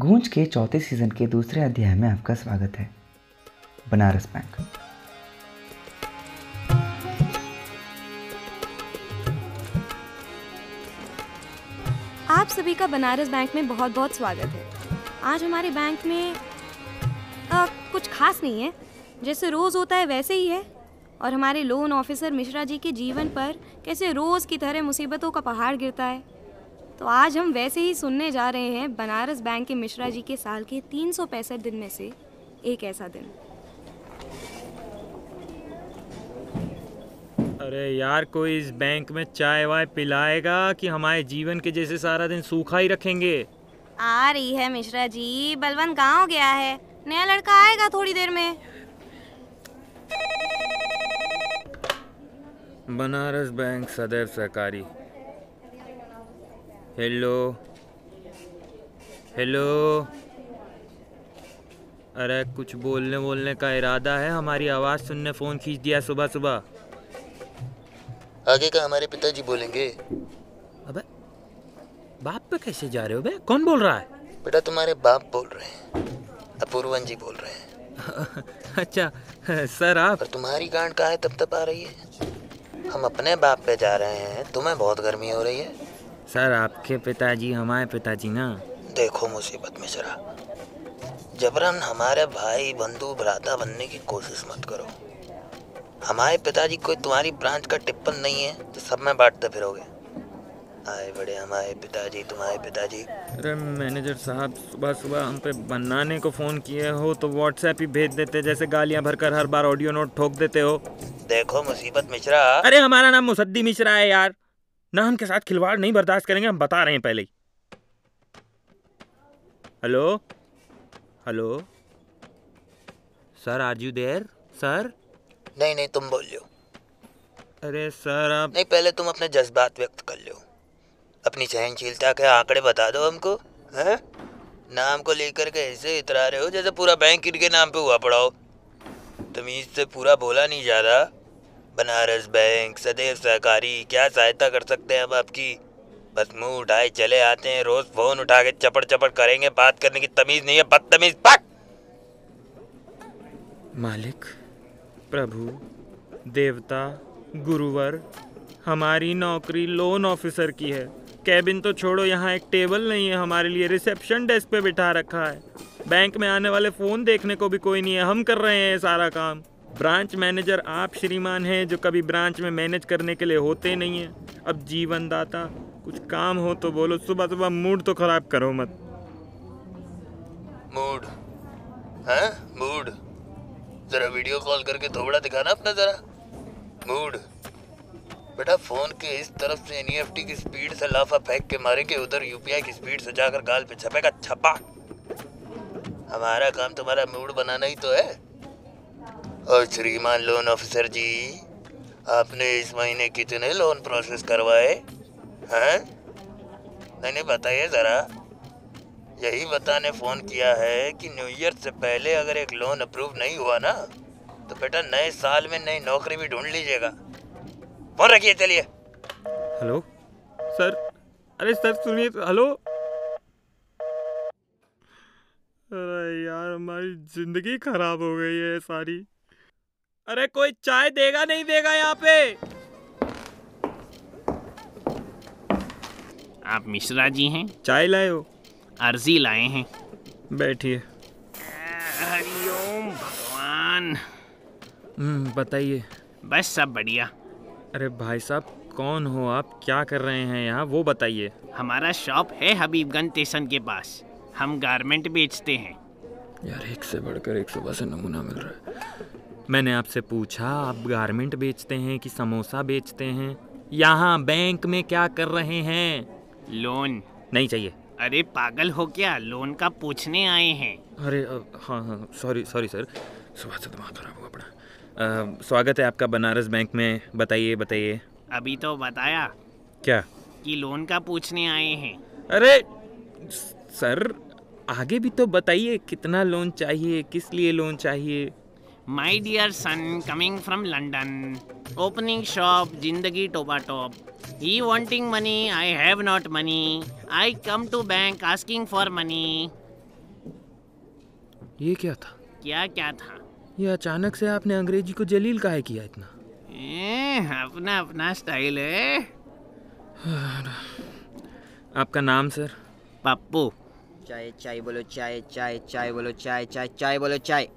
गूंज के चौथे सीज़न के दूसरे अध्याय में आपका स्वागत है। बनारस बैंक। आप सभी का बनारस बैंक में बहुत बहुत स्वागत है। आज हमारे बैंक में आ, कुछ खास नहीं है। जैसे रोज़ होता है वैसे ही है। और हमारे लोन ऑफिसर मिश्रा जी के जीवन पर कैसे रोज़ की तरह मुसीबतों का पहाड़ गिरता है। तो आज हम वैसे ही सुनने जा रहे हैं बनारस बैंक के मिश्रा जी के साल के तीन सौ पैंसठ दिन में से एक ऐसा दिन। अरे यार कोई इस बैंक में चाय वाय पिलाएगा कि हमारे जीवन के जैसे सारा दिन सूखा ही रखेंगे? आ रही है मिश्रा जी बलवंत गाँव गया है। नया लड़का आएगा थोड़ी देर में। बनारस बैंक सदैव सहकारी। हेलो हेलो अरे कुछ बोलने बोलने का इरादा है हमारी आवाज़ सुनने फ़ोन खींच दिया सुबह सुबह। आगे का हमारे पिताजी बोलेंगे। अबे बाप पे कैसे जा रहे हो बे? कौन बोल रहा है? बेटा तुम्हारे बाप बोल रहे हैं। अपूर्वन जी बोल रहे हैं। अच्छा सर आप? पर तुम्हारी गांड का है? तब तब आ रही है। हम अपने बाप पे जा रहे हैं। तुम्हें बहुत गर्मी हो रही है। सर आपके पिताजी हमारे पिताजी ना? देखो मुसीबत में मिश्रा जबरन हमारे भाई बंधु भ्राता बनने की कोशिश मत करो। हमारे पिताजी कोई तुम्हारी ब्रांच का टिप्पण नहीं है तो सब में बांटते फिरोगे। आए बड़े हमारे पिताजी तुम्हारे पिताजी। अरे मैनेजर साहब सुबह सुबह हम पे बनाने को फ़ोन किए हो तो व्हाट्सएप ही भेज देते जैसे गालियाँ भरकर हर बार ऑडियो नोट ठोक देते हो। देखो मुसीबत मिश्रा। अरे हमारा नाम मुसद्दी मिश्रा है यार। नाम के साथ खिलवाड़ नहीं बर्दाश्त करेंगे हम बता रहे हैं पहले ही। Hello? Hello? Sir are you there? Sir? नहीं नहीं तुम बोल लो अरे सर आप नहीं पहले तुम अपने जज्बात व्यक्त कर लो। अपनी सहनशीलता के आंकड़े बता दो हमको हैं? नाम को लेकर के ऐसे इतरा रहे हो जैसे पूरा बैंक इनके नाम पे हुआ पड़ा हो। तमीज से पूरा बोला नहीं ज़्यादा बनारस बैंक, सदैव सहकारी। क्या सहायता कर सकते हैं हम आपकी? बस मुँह उठाए चले आते हैं, रोज फ़ोन उठा के चपड़ चपड़ करेंगे, बात करने की तमीज नहीं है, बदतमीज पक मालिक, प्रभु, देवता, गुरुवर, हमारी नौकरी लोन ऑफिसर की है। कैबिन तो छोड़ो, यहाँ एक टेबल नहीं है, हमारे लिए रिसेप्शन डेस्क पे बिठा रखा है। बैंक में आने वाले फ़ोन देखने को भी कोई नहीं है, हम कर रहे हैं सारा काम। ब्रांच मैनेजर आप श्रीमान हैं जो कभी ब्रांच में मैनेज करने के लिए होते नहीं हैं। अब जीवन दाता कुछ काम हो तो बोलो सुबह सुबह मूड तो खराब करो मत। मूड? हैं? मूड? जरा वीडियो कॉल करके थोड़ा दिखाना अपना जरा। मूड? बेटा, फ़ोन के इस तरफ़ से एनईएफटी की स्पीड से लाफा फेंक के मारेंगे, उधर यूपीआई की स्पीड से जाकर गाल पे छपेगा, छपा। हमारा काम तुम्हारा मूड बनाना ही तो है। और श्रीमान लोन ऑफिसर जी आपने इस महीने कितने लोन प्रोसेस करवाए? हैं? नहीं नहीं बताइए ज़रा। यही बताने फ़ोन किया है कि न्यू ईयर से पहले अगर एक लोन अप्रूव नहीं हुआ ना तो बेटा नए साल में नई नौकरी भी ढूंढ लीजिएगा। फ़ोन रखिए चलिए। हेलो? सर? अरे सर सुनिए तो, हेलो? अरे यार हमारी ज़िंदगी खराब हो गई है सारी। अरे कोई चाय देगा नहीं देगा यहाँ पे? आप मिश्रा जी हैं? चाय लाए हो? अर्जी लाए हैं। बैठिए। हरिओम भगवान। हम्म, बताइए। बस सब बढ़िया। अरे भाई साहब कौन हो आप? क्या कर रहे हैं यहाँ? वो बताइए। हमारा शॉप है हबीबगंज स्टेशन के पास। हम गारमेंट बेचते हैं। यार एक से बढ़कर एक सुबह से नमूना मिल रहा है। मैंने आपसे पूछा आप गारमेंट बेचते हैं कि समोसा बेचते हैं? यहाँ बैंक में क्या कर रहे हैं? लोन। नहीं चाहिए। अरे पागल हो क्या? लोन का पूछने आए हैं। अरे अ, हाँ हाँ सॉरी सॉरी सर सुबह से दिमाग खराब हुआ पड़ा। अ, स्वागत है आपका बनारस बैंक में। बताइए बताइए। अभी तो बताया क्या? कि लोन का पूछने आए हैं। अरे सर आगे भी तो बताइए कितना लोन चाहिए किस लिए लोन चाहिए? My dear son coming from London opening shop ज़िंदगी टोपा top. He wanting money I have not money I come to bank asking for money ये क्या था? क्या क्या था? ये अचानक से आपने अंग्रेज़ी को जलील काहे किया इतना? ए, अपना अपना स्टाइल है। आपका नाम सर? पप्पू। चाय चाय बोलो चाय चाय चाय बोलो चाय चाय चाय बोलो चाय।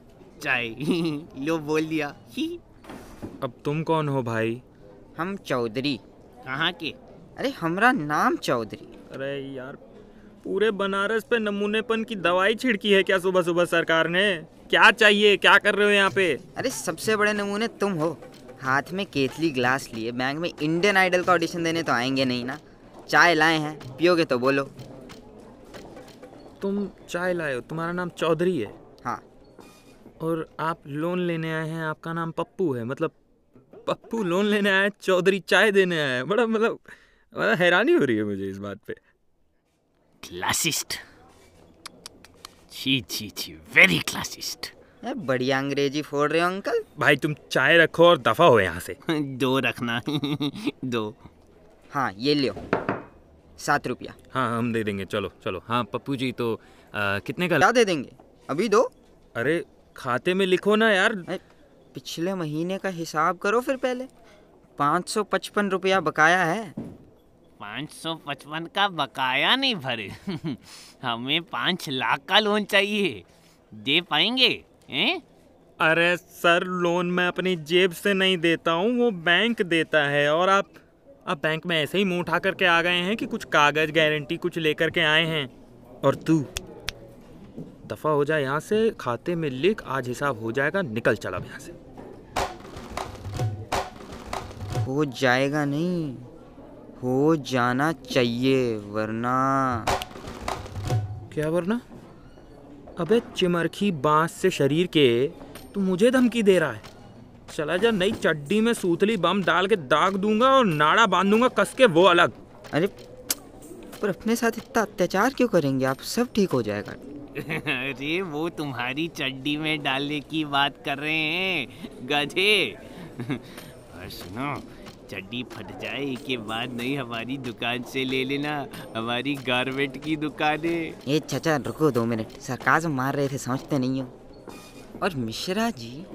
चाय। लो बोल दिया। ही। अब तुम कौन हो भाई? हम चौधरी। कहाँ के? अरे हमरा नाम चौधरी। अरे यार पूरे बनारस पे नमूनेपन की दवाई छिड़की है क्या सुबह सुबह सरकार ने? क्या चाहिए? क्या कर रहे हो यहाँ पे? अरे सबसे बड़े नमूने तुम हो। हाथ में केतली ग्लास लिए बैंक में इंडियन आइडल का ऑडिशन देने तो आएँगे नहीं ना? चाय लाए हैं पियोगे तो बोलो। तुम चाय लाए हो? तुम्हारा नाम चौधरी है हाँ? और आप लोन लेने आए हैं आपका नाम पप्पू है मतलब पप्पू लोन लेने आया है चौधरी चाय देने आया है। बड़ा मतलब बड़ा हैरानी हो रही है मुझे इस बात पे। क्लासिस्ट। छी छी छी वेरी क्लासिस्ट। बढ़िया अंग्रेज़ी फोड़ रहे हो अंकल। भाई तुम चाय रखो और दफ़ा हो यहाँ से। दो रखना दो। हाँ ये लियो सात रुपया। हाँ हम दे देंगे चलो चलो। हाँ पप्पू जी तो आ, कितने का क्या दे देंगे? अभी दो। अरे खाते में लिखो ना यार। पिछले महीने का हिसाब करो फिर पहले। पाँच सौ पचपन रुपया बकाया है। पाँच सौ पचपन का बकाया नहीं भरे। हमें पाँच लाख का लोन चाहिए। दे पाएँगे? हैं? अरे सर लोन मैं अपनी जेब से नहीं देता हूँ वो बैंक देता है। और आप आप बैंक में ऐसे ही मुँह उठा करके आ गए हैं कि कुछ कागज़ गारंटी कुछ लेकर के आए हैं। और तू? दफ़ा हो जाए यहाँ से खाते में लिख आज हिसाब हो जाएगा निकल चला अब यहाँ से। हो जाएगा नहीं हो जाना चाहिए वरना। क्या वरना? अबे चिमरखी बाँस से शरीर के तू मुझे धमकी दे रहा है। चला जा नई चड्डी में सूतली बम डाल के दाग दूँगा और नाड़ा बांधूँगा कस के वो अलग। अरे पर अपने साथ इतना अत्याचार क्यों करेंगे? आप सब ठीक हो जाएगा। अरे, वो तुम्हारी चड्डी में डालने की बात कर रहे हैं, गधे। और सुनो चड्डी फट जाए के बाद नहीं, हमारी दुकान से ले लेना, हमारी गारमेंट की दुकान। है ये चाचा, रुको दो मिनट सरकाज मार रहे थे, समझते नहीं हो। और मिश्रा जी,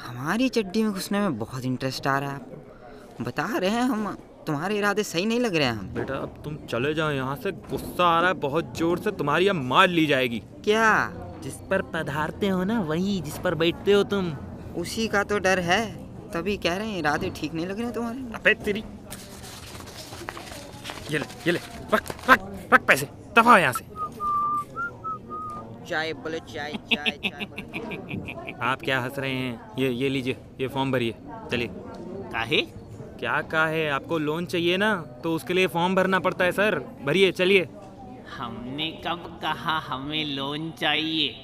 हमारी चड्डी में घुसने में बहुत इंटरेस्ट आ रहा है आपको बता रहे हैं हम तुम्हारे इरादे सही नहीं लग रहे हैं। हम बेटा अब तुम चले जाओ यहाँ से। गुस्सा आ रहा है बहुत ज़ोर से। तुम्हारी अब मार ली जाएगी। क्या? जिस पर पधारते हो ना वही जिस पर बैठते हो तुम। उसी का तो डर है। तभी कह रहे हैं इरादे ठीक नहीं लग रहे तुम्हारे। अबे तेरी ये ले ये ले रख रख रख पैसे। दफ़ा यहाँ से। चाय बोले चाय चाय चाय आप क्या हंस रहे हैं? ये ये लीजिए ये फॉर्म भरिए। चलिए। काहे? क्या कहा है? आपको लोन चाहिए ना तो उसके लिए फॉर्म भरना पड़ता है सर भरिए चलिए. हमने कब कहा हमें लोन चाहिए?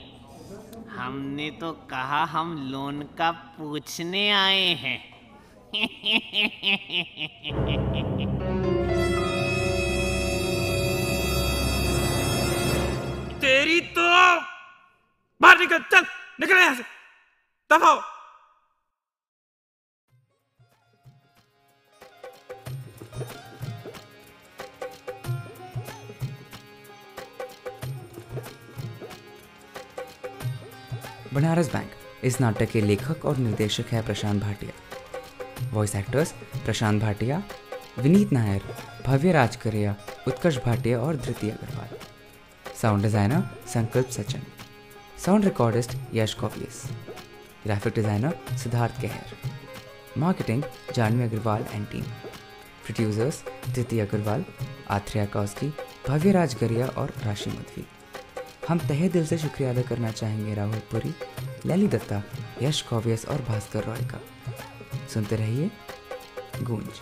हमने तो कहा हम लोन का पूछने आए हैं. तेरी तो बाहर निकल चल निकल यहाँ से. दफ़ा बनारस बैंक इस नाटक के लेखक और निर्देशक है प्रशांत भाटिया। वॉइस एक्टर्स प्रशांत भाटिया, विनीत नायर, भव्य राजकरिया, उत्कर्ष भाटिया और Dhriti Agarwal. Sound designer Sankalp Sachin. Sound recordist Yash copious graphic designer Siddharth Kehar. Marketing Janvi Agarwal and team producers Dhriti Agarwal Athriya Kauski, Bhavya Rajgaria और राशि मधवी। हम तहे दिल से शुक्रिया अदा करना चाहेंगे राहुल पुरी लैली दत्ता, यश कॉवियस और भास्कर रॉय का। सुनते रहिए गूंज।